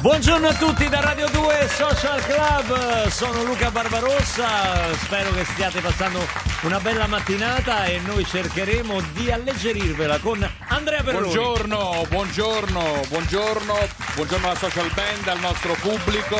Buongiorno a tutti da Radio 2 Social Club, sono Luca Barbarossa, spero che stiate passando una bella mattinata e noi cercheremo di alleggerirvela con Andrea Perroni. Buongiorno, buongiorno, buongiorno, buongiorno alla social band, al nostro pubblico.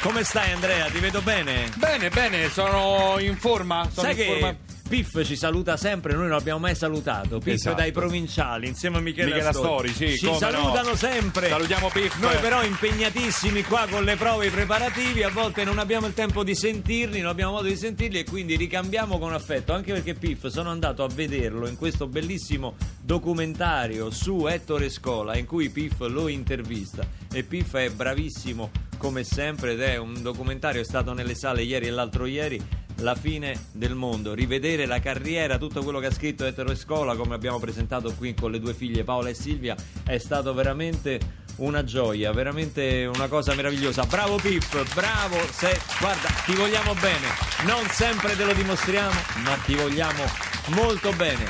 Come stai Andrea? Ti vedo bene? Bene, bene, sono in forma. Sono Sai in che forma. Piff ci saluta sempre, noi non l'abbiamo mai salutato. Piff Esatto. dai provinciali insieme a Michele, Michele Astori, sì, Ci come no. salutano sempre. Salutiamo Piff. Noi però impegnatissimi qua con le prove e i preparativi, a volte non abbiamo il tempo di sentirli, non abbiamo modo di sentirli e quindi ricambiamo con affetto, anche perché Piff sono andato a vederlo in questo bellissimo documentario su Ettore Scola in cui Piff lo intervista e Piff è bravissimo come sempre ed è un documentario è stato nelle sale ieri e l'altro ieri la fine del mondo, rivedere la carriera, tutto quello che ha scritto Ettore Scola, come abbiamo presentato qui con le due figlie Paola e Silvia, è stato veramente una gioia, veramente una cosa meravigliosa. Bravo Pip, bravo, se, guarda, ti vogliamo bene, non sempre te lo dimostriamo, ma ti vogliamo molto bene.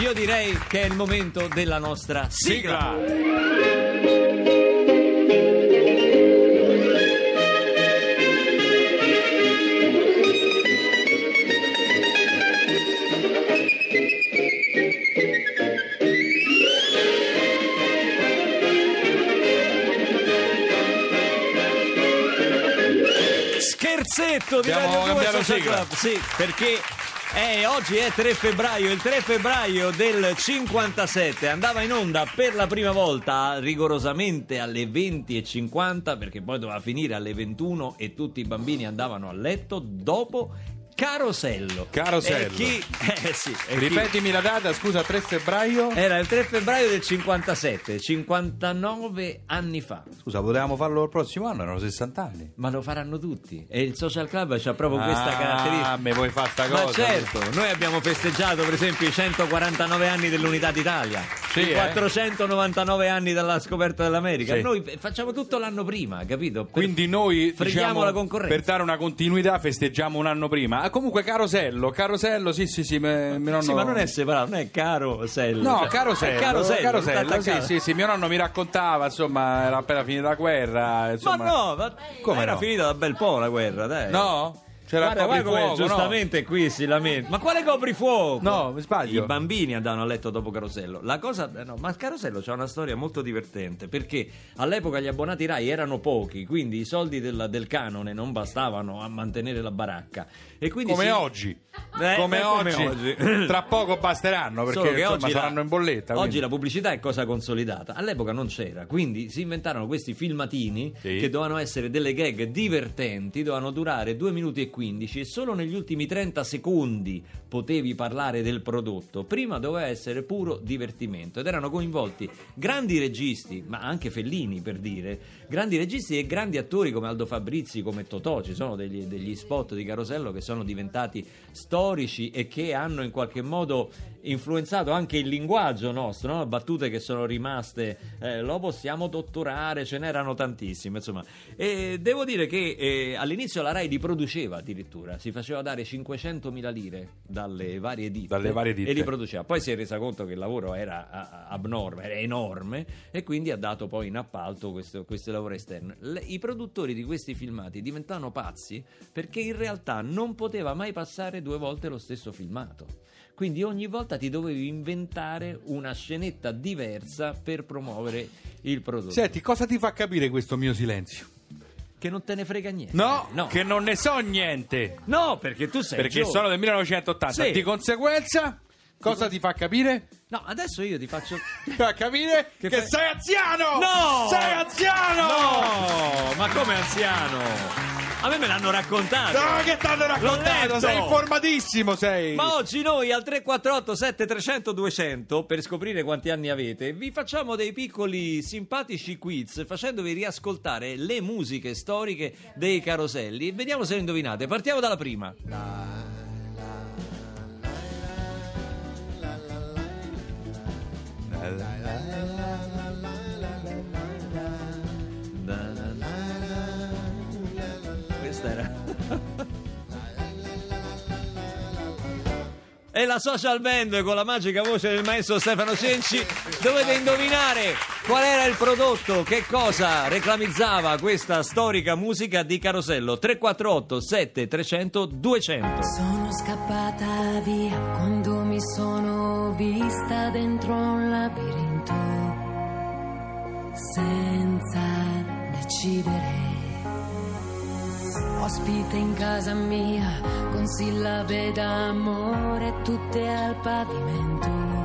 Io direi che è il momento della nostra sigla. Sigla. Scherzetto di Abbiamo Radio 2 cambiato Social sigla. Club. Sì, perché eh, oggi è 3 febbraio, il 3 febbraio del 57 andava in onda per la prima volta rigorosamente alle 20.50 perché poi doveva finire alle 21 e tutti i bambini andavano a letto dopo Carosello. Carosello. E chi... Eh sì, e chi- Ripetimi la data, scusa, 3 febbraio. Era il 3 febbraio del 57, 59 anni fa. Scusa, potevamo farlo il prossimo anno, erano 60 anni. Ma lo faranno tutti. E il social club c'ha proprio questa caratteristica. Ah, me vuoi fare sta cosa? Ma certo, noi abbiamo festeggiato per esempio i 149 anni dell'unità d'Italia, Sì, i eh. 499 anni dalla scoperta dell'America. Sì. Noi facciamo tutto l'anno prima, capito? Per- Quindi noi freghiamo diciamo, la concorrenza. per dare una continuità festeggiamo un anno prima. Comunque Carosello, Carosello, sì sì sì, me- mio nonno... Sì, ma non è separato, non è caro Sello. No, cioè, Carosello, è Carosello, Carosello, sì, sì, sì, mio nonno mi raccontava, insomma, era appena finita la guerra, Ma insomma... no, ma Come era no? finita da bel po' la guerra, dai. No? C'era Guarda, il guarda come coprifuoco, no? giustamente qui si lamenta. Ma quale coprifuoco? No, mi sbaglio. I bambini andavano a letto dopo Carosello. La cosa, eh, no, ma Carosello c'ha una storia molto divertente perché all'epoca gli abbonati Rai erano pochi, quindi i soldi del, del canone non bastavano a mantenere la baracca. E quindi Come si- oggi. Eh, come, eh, come oggi. oggi. Tra poco basteranno perché insomma, oggi la- saranno in bolletta. Oggi quindi. la pubblicità è cosa consolidata. All'epoca non c'era, quindi si inventarono questi filmatini Sì. che dovevano essere delle gag divertenti, dovevano durare 2 minuti e 15 e solo negli ultimi 30 secondi potevi parlare del prodotto. Prima doveva essere puro divertimento ed erano coinvolti grandi registi, ma anche Fellini per dire, grandi registi e grandi attori come Aldo Fabrizi, come Totò. Ci sono degli, degli spot di Carosello che sono diventati storici e che hanno in qualche modo influenzato anche il linguaggio nostro, no? battute che sono rimaste, eh, lo possiamo dottorare, ce n'erano tantissime, insomma. E devo dire che eh, all'inizio la RAI li produceva addirittura, si faceva dare 500.000 lire dalle varie ditte, Dalle varie ditte. e li produceva. Poi si è resa conto che il lavoro era abnorme, era enorme e quindi ha dato poi in appalto questo, questo lavoro esterno. Le- I produttori di questi filmati diventavano pazzi perché in realtà non poteva mai passare due volte lo stesso filmato. Quindi ogni volta ti dovevi inventare una scenetta diversa per promuovere il prodotto. Senti, cosa ti fa capire questo mio silenzio? Che non te ne frega niente. No, no. che non ne so niente. No, perché tu sei Perché giovane. sono del 1980. Sì. Di conseguenza, cosa ti fa capire? No, adesso io ti faccio... Ti fa capire Che che, fai? sei anziano! No! Sei anziano! No, ma come anziano? A me me l'hanno raccontato. No, che ti hanno L'ho raccontato? Sei informatissimo, sei! Ma oggi noi al 348 7300 200 per scoprire quanti anni avete vi facciamo dei piccoli simpatici quiz facendovi riascoltare le musiche storiche dei caroselli e vediamo se le indovinate. Partiamo dalla prima. Questa E la social band con la magica voce del maestro Stefano Cenci dovete indovinare qual era il prodotto? Che cosa reclamizzava questa storica musica di Carosello? 348 7300 200. Sono scappata via quando mi sono vista dentro un labirinto senza decidere. Ospite in casa mia con sillabe d'amore tutte al pavimento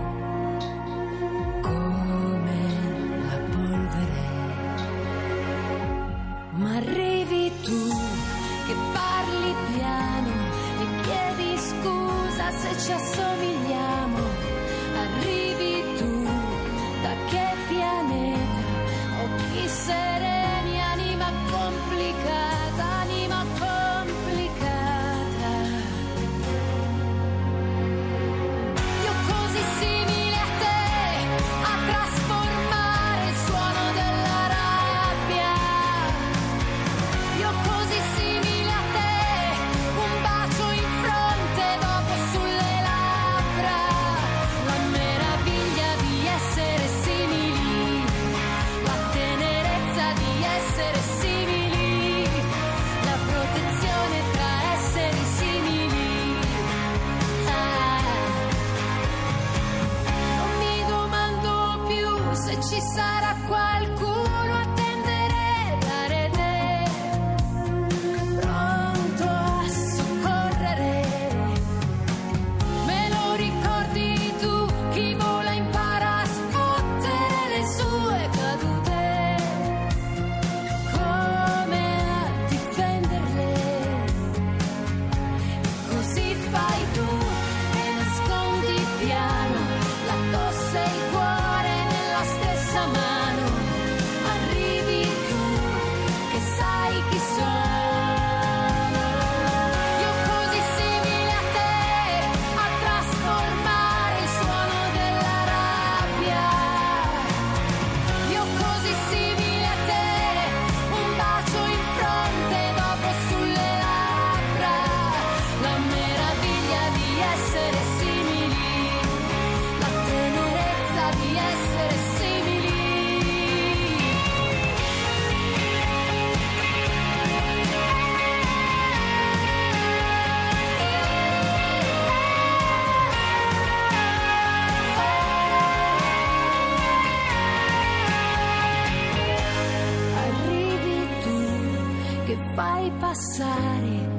fai passare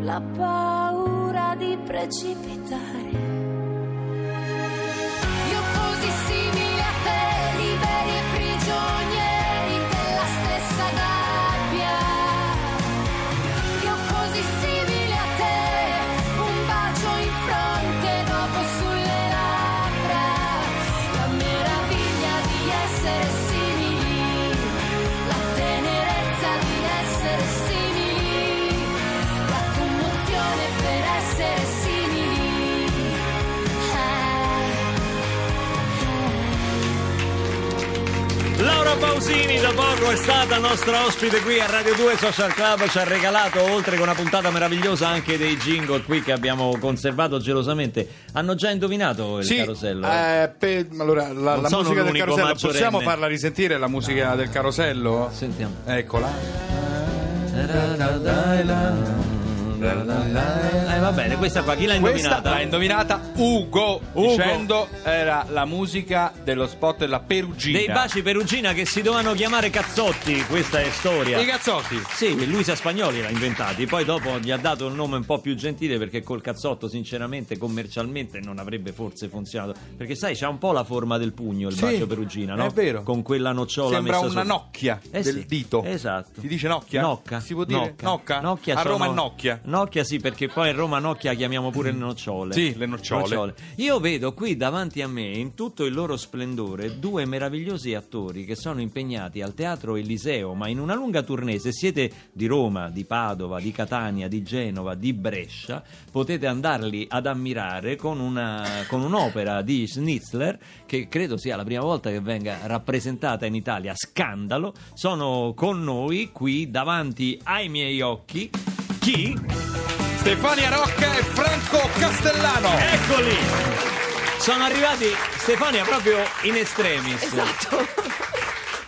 la paura di precipitare. Io così simile Laura Pausini da poco è stata nostra ospite qui a Radio 2 Social Club, ci ha regalato oltre che una puntata meravigliosa anche dei jingle qui che abbiamo conservato gelosamente. Hanno già indovinato il Sì, carosello? eh, pe- allora, la, la musica del carosello, maggiorenne. possiamo farla risentire la musica del carosello? Sentiamo. Eccola. Eh, va bene, questa qua chi l'ha Questa indovinata? l'ha indovinata Ugo, Ugo. dicendo era la musica dello spot della Perugina. Dei baci perugina che si dovevano chiamare cazzotti, questa è storia. I cazzotti. Sì, Luisa Spagnoli l'ha inventati, poi dopo gli ha dato un nome un po' più gentile perché col cazzotto sinceramente commercialmente non avrebbe forse funzionato. Perché sai, c'ha un po' la forma del pugno il Sì, bacio perugina, no? è vero. Con quella nocciola Sembra messa una sopra. nocchia Eh del sì, dito. Esatto. Si dice nocchia? Nocca. Si può dire nocca? Nocchia A sono- Roma è nocchia. Nocchia sì, perché poi a Roma nocchia chiamiamo pure le nocciole. Sì, le nocciole. Io vedo qui davanti a me, in tutto il loro splendore, due meravigliosi attori che sono impegnati al Teatro Eliseo, ma in una lunga tournée. Se siete di Roma, di Padova, di Catania, di Genova, di Brescia, potete andarli ad ammirare con, una, con un'opera di Schnitzler, che credo sia la prima volta che venga rappresentata in Italia, Scandalo. Sono con noi qui davanti ai miei occhi. Chi? Stefania Rocca e Franco Castellano. Eccoli! Sono arrivati Stefania proprio in extremis. Esatto.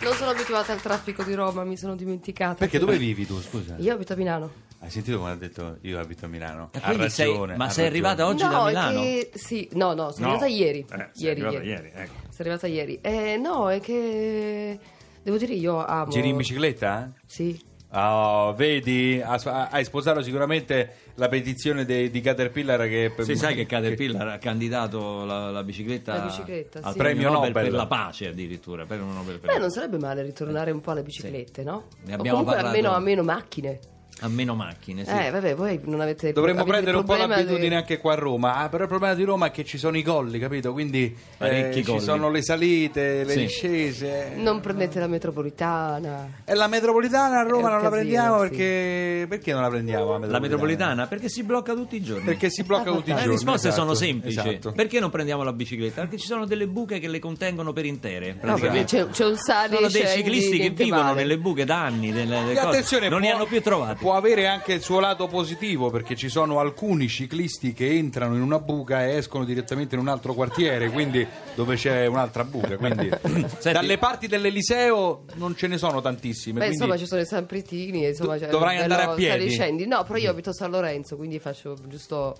Non sono abituata al traffico di Roma, mi sono dimenticata. Perché dove vivi tu, scusa? Io abito a Milano. Hai sentito come ha detto io abito a Milano? Ha quindi sei- ragione, ma ha sei ragione. arrivata oggi no, da Milano? che sì, no, no, sono No. arrivata ieri. Eh, sei ieri, arrivata ieri. ieri, ecco. Sono arrivata ieri. Eh, no, è che devo dire io amo. Giri in bicicletta? Sì. Oh, vedi, ha- hai sposato sicuramente la petizione de- di Caterpillar che Sì, sai che Caterpillar ha candidato la, la bicicletta, La bicicletta, al sì. premio Premio Nobel, Nobel. per la pace addirittura. Per un Nobel per Beh, non sarebbe male ritornare un po' alle biciclette, no? Ne o abbiamo comunque parlato. almeno a meno macchine. A meno macchine, sì. Eh, vabbè, voi non avete Dovremmo avete prendere un po' l'abitudine di- anche qua a Roma, ah, però il problema di Roma è che ci sono i colli, capito? Quindi eh, ci colli. sono le salite, le Sì. discese. Non prendete la metropolitana. E la metropolitana a Roma non la casino, prendiamo sì. perché... Perché non la prendiamo la La metropolitana? Perché si blocca tutti i giorni. Perché si blocca tutti i Le giorni. risposte esatto, sono semplici. esatto. Perché non prendiamo la bicicletta? Perché ci sono delle buche che le contengono per intere. No, c'è, c'è un sali sono e dei ciclisti che vivono male. nelle buche da anni, delle, delle cose. attenzione, non li può- hanno più trovati. Può avere anche il suo lato positivo perché ci sono alcuni ciclisti che entrano in una buca e escono direttamente in un altro quartiere, quindi dove c'è un'altra buca. Quindi dalle parti dell'Eliseo non ce ne sono tantissime. Beh, quindi- insomma, ci sono i San Pritini, insomma, Do- dovrai andare a piedi? No, però io abito a San Lorenzo, quindi faccio giusto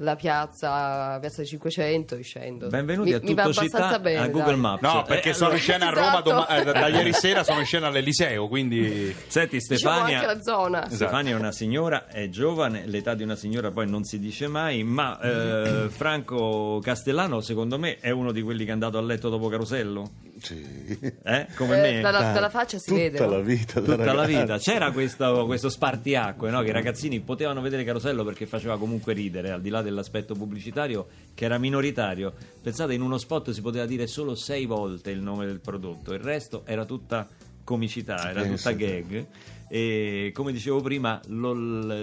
la piazza, piazza 500 e scendo. Benvenuti mi, a mi va Tutto abbastanza Città bene, a Google dai. Maps. No, perché Eh, sono in scena a Roma Esatto. doma- eh, da, da ieri sera sono in scena all'Eliseo, quindi Senti Diciamo Stefania, anche la zona. Esatto. Stefania è una signora, è giovane, l'età di una signora poi non si dice mai, ma eh, Franco Castellano secondo me è uno di quelli che è andato a letto dopo Carosello, Sì. eh? come Eh, me. dalla, dalla faccia si tutta vede. la no? vita Tutta la vita c'era questo, questo spartiacque no? che i ragazzini potevano vedere Carosello perché faceva comunque ridere al di là dell'aspetto pubblicitario che era minoritario pensate in uno spot si poteva dire solo sei volte il nome del prodotto il resto era tutta comicità era tutta gag e come dicevo prima lo-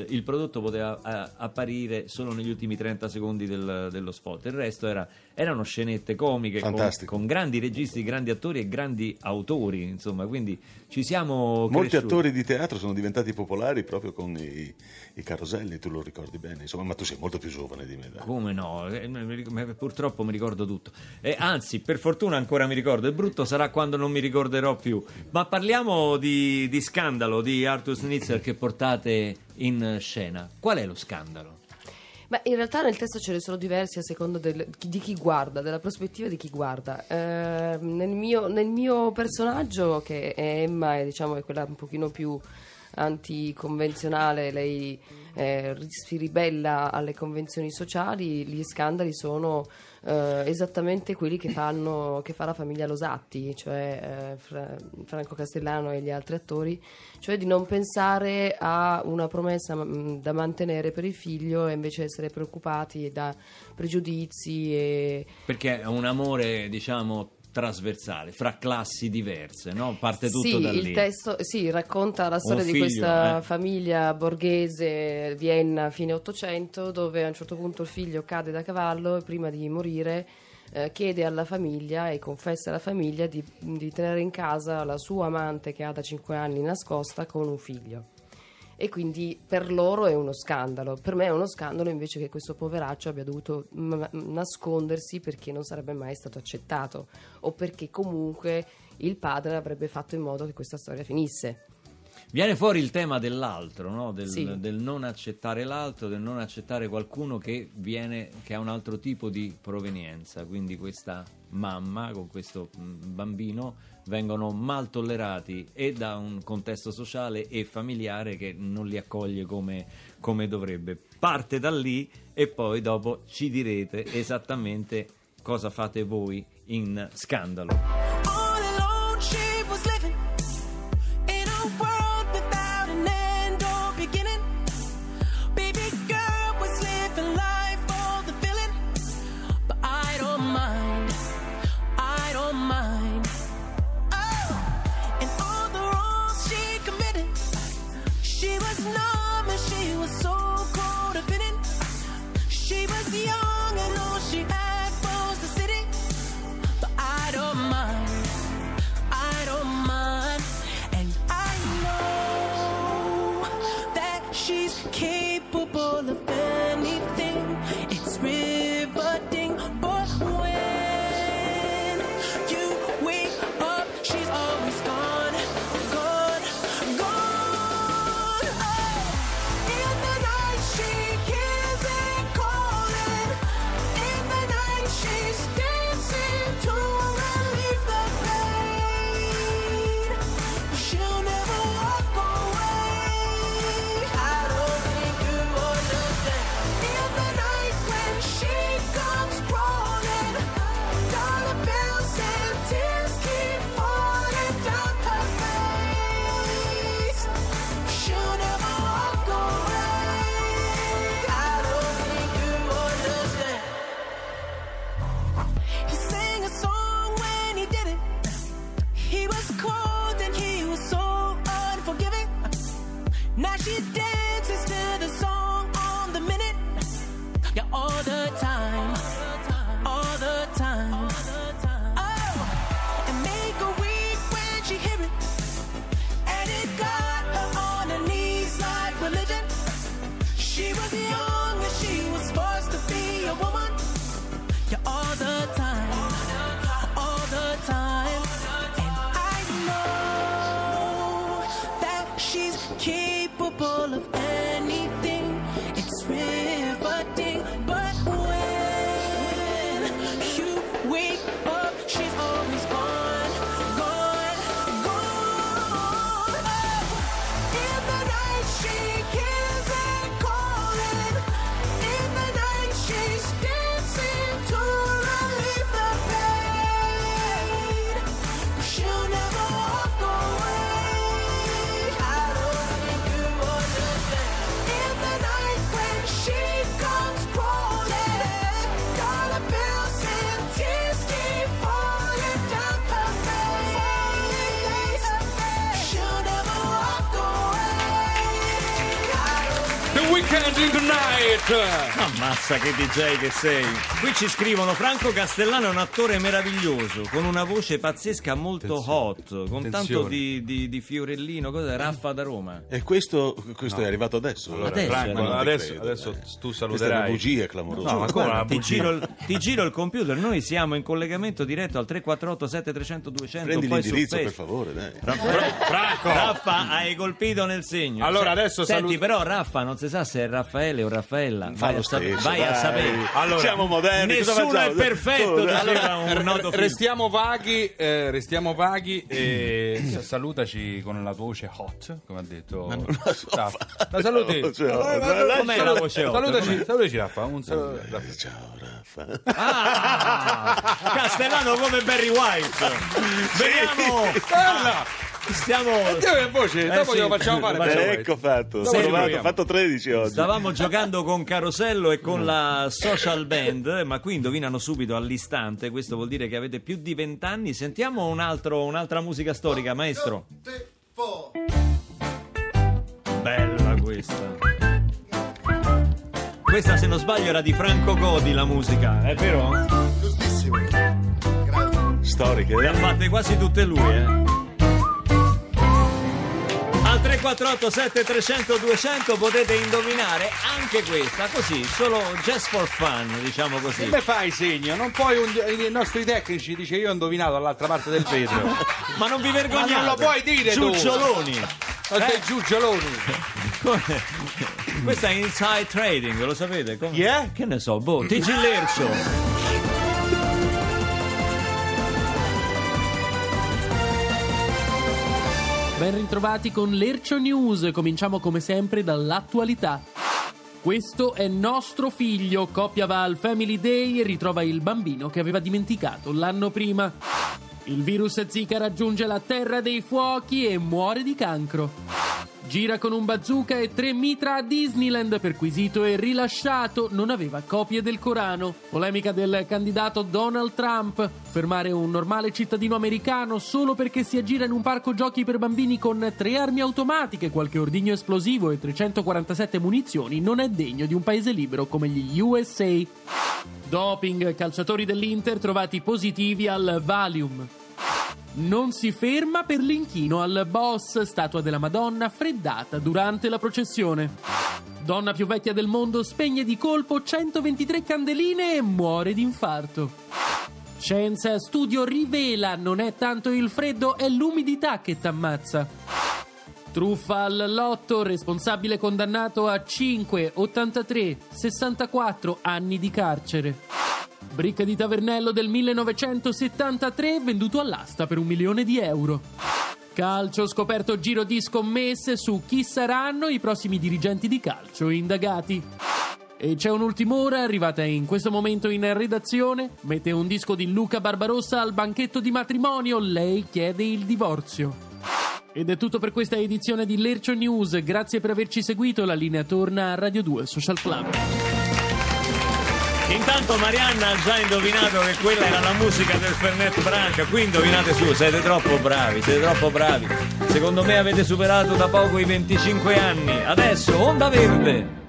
il prodotto poteva eh, apparire solo negli ultimi 30 secondi del- dello spot il resto era- erano scenette comiche con, con grandi registi grandi attori e grandi autori insomma quindi ci siamo Molti cresciuti. attori di teatro sono diventati popolari proprio con i, i caroselli, tu lo ricordi bene, insomma, ma tu sei molto più giovane di me. dai. Come no? Eh, Purtroppo mi ricordo tutto. E anzi, per fortuna ancora mi ricordo. Il brutto sarà quando non mi ricorderò più. Ma parliamo di, di scandalo di Arthur Schnitzer che portate in scena. Qual è lo scandalo? Beh, in realtà nel testo ce ne sono diversi a seconda del- di chi guarda, della prospettiva di chi guarda. Eh, nel, mio, nel mio personaggio, che è Emma, è, diciamo, è quella un pochino più anticonvenzionale, lei eh, si ribella alle convenzioni sociali, gli scandali sono eh, esattamente quelli che, fanno, che fa la famiglia Losatti, cioè eh, Fra- Franco Castellano e gli altri attori, cioè di non pensare a una promessa mm, da mantenere per il figlio e invece essere preoccupati da pregiudizi e Perché un amore, diciamo, trasversale, fra classi diverse, no? Parte tutto sì, da lì. il testo sì, racconta la storia di figlio, questa eh. famiglia borghese Vienna fine 800 dove a un certo punto il figlio cade da cavallo e prima di morire eh, chiede alla famiglia e confessa alla famiglia di, di tenere in casa la sua amante che ha da 5 anni nascosta con un figlio. E quindi per loro è uno scandalo. Per me è uno scandalo invece che questo poveraccio abbia dovuto m- nascondersi perché non sarebbe mai stato accettato o perché comunque il padre avrebbe fatto in modo che questa storia finisse. Viene fuori il tema dell'altro, no? del, Sì. del non accettare l'altro, del non accettare qualcuno che, viene, che ha un altro tipo di provenienza. Quindi questa mamma con questo bambino vengono mal tollerati e da un contesto sociale e familiare che non li accoglie come, come dovrebbe. Parte da lì e poi dopo ci direte esattamente cosa fate voi in scandalo. King. Weekend in the night! Ammazza che DJ che sei. Qui ci scrivono Franco Castellano è un attore meraviglioso, con una voce pazzesca molto hot, con tanto Attenzione. di, di- di fiorellino, cosa Raffa da Roma. E questo, questo è arrivato adesso. Allora, Adesso, Franco, ti adesso, credo, adesso tu Questa è saluterai. una bugia clamorosa. No, ma una Ti giro, il, ti giro il computer, noi siamo in collegamento diretto al 348 7300 200 Prendi poi su l'indirizzo per favore, dai. Franco! Raffa, hai colpito nel segno. Allora, adesso Senti, saluto- però Raffa non si sa se è Raffaele o Raffaella. Fa Vai, lo a, stesso, vai a sapere. Allora, Siamo moderni. Nessuno è perfetto, Oh, film. restiamo vaghi, eh, restiamo vaghi e sa- salutaci con la tua voce hot, come ha detto. Ma non la. La saluti. Eh, com'è la voce hot? Salutaci, salutaci Raffa, un saluto. Raffa. Ciao Raffa. Ah, Castellano come Barry White. Veniamo. Bella! Stiamo. Sentiamo che voce, Eh dopo sì, glielo facciamo fare. lo Eh, facciamo ecco fatto. Dopo provato, fatto 13 oggi. Stavamo giocando con Carosello e con la social band, ma qui indovinano subito all'istante. Questo vuol dire che avete più di vent'anni. Sentiamo un altro- un'altra musica storica, maestro. Bella questa. Questa, se non sbaglio, era di Franco Godi la musica, è vero? Storiche. Le ha eh? fatte quasi tutte lui, eh. Al 348 7300 200 potete indovinare anche questa, così, solo just for fun, diciamo così. Come fai segno? Non puoi un- i nostri tecnici dice io ho indovinato dall'altra parte del vetro. Ma non vi vergognate. Ma non lo puoi dire tu. Giuccioloni. Ma sei giugioloni. Come- Questa è inside trading, lo sapete? Come- è? Che ne so, boh, TG Lercio. Ben ritrovati con l'Ercio News, cominciamo come sempre dall'attualità. Questo è nostro figlio, coppia va al Family Day e ritrova il bambino che aveva dimenticato l'anno prima. Il virus Zika raggiunge la terra dei fuochi e muore di cancro. Gira con un bazooka e tre mitra a Disneyland, perquisito e rilasciato, non aveva copie del Corano. Polemica del candidato Donald Trump. Fermare un normale cittadino americano solo perché si aggira in un parco giochi per bambini con tre armi automatiche, qualche ordigno esplosivo e 347 munizioni non è degno di un paese libero come gli USA. Doping, calciatori dell'Inter trovati positivi al Valium. Non si ferma per l'inchino al boss, statua della Madonna freddata durante la processione. Donna più vecchia del mondo spegne di colpo 123 candeline e muore d'infarto. Scienza studio rivela non è tanto il freddo, è l'umidità che t'ammazza. Truffa al lotto, responsabile condannato a 5, 83, 64 anni di carcere. Bricca di Tavernello del 1973 venduto all'asta per un milione di euro. Calcio scoperto giro di scommesse su chi saranno i prossimi dirigenti di calcio indagati. E c'è un'ultima ora arrivata in questo momento in redazione. Mette un disco di Luca Barbarossa al banchetto di matrimonio. Lei chiede il divorzio. Ed è tutto per questa edizione di Lercio News. Grazie per averci seguito. La linea torna a Radio 2 Social Club. Intanto Marianna ha già indovinato che quella era la musica del Fernet Branca, qui indovinate su, siete troppo bravi, siete troppo bravi. Secondo me avete superato da poco i 25 anni. Adesso Onda Verde.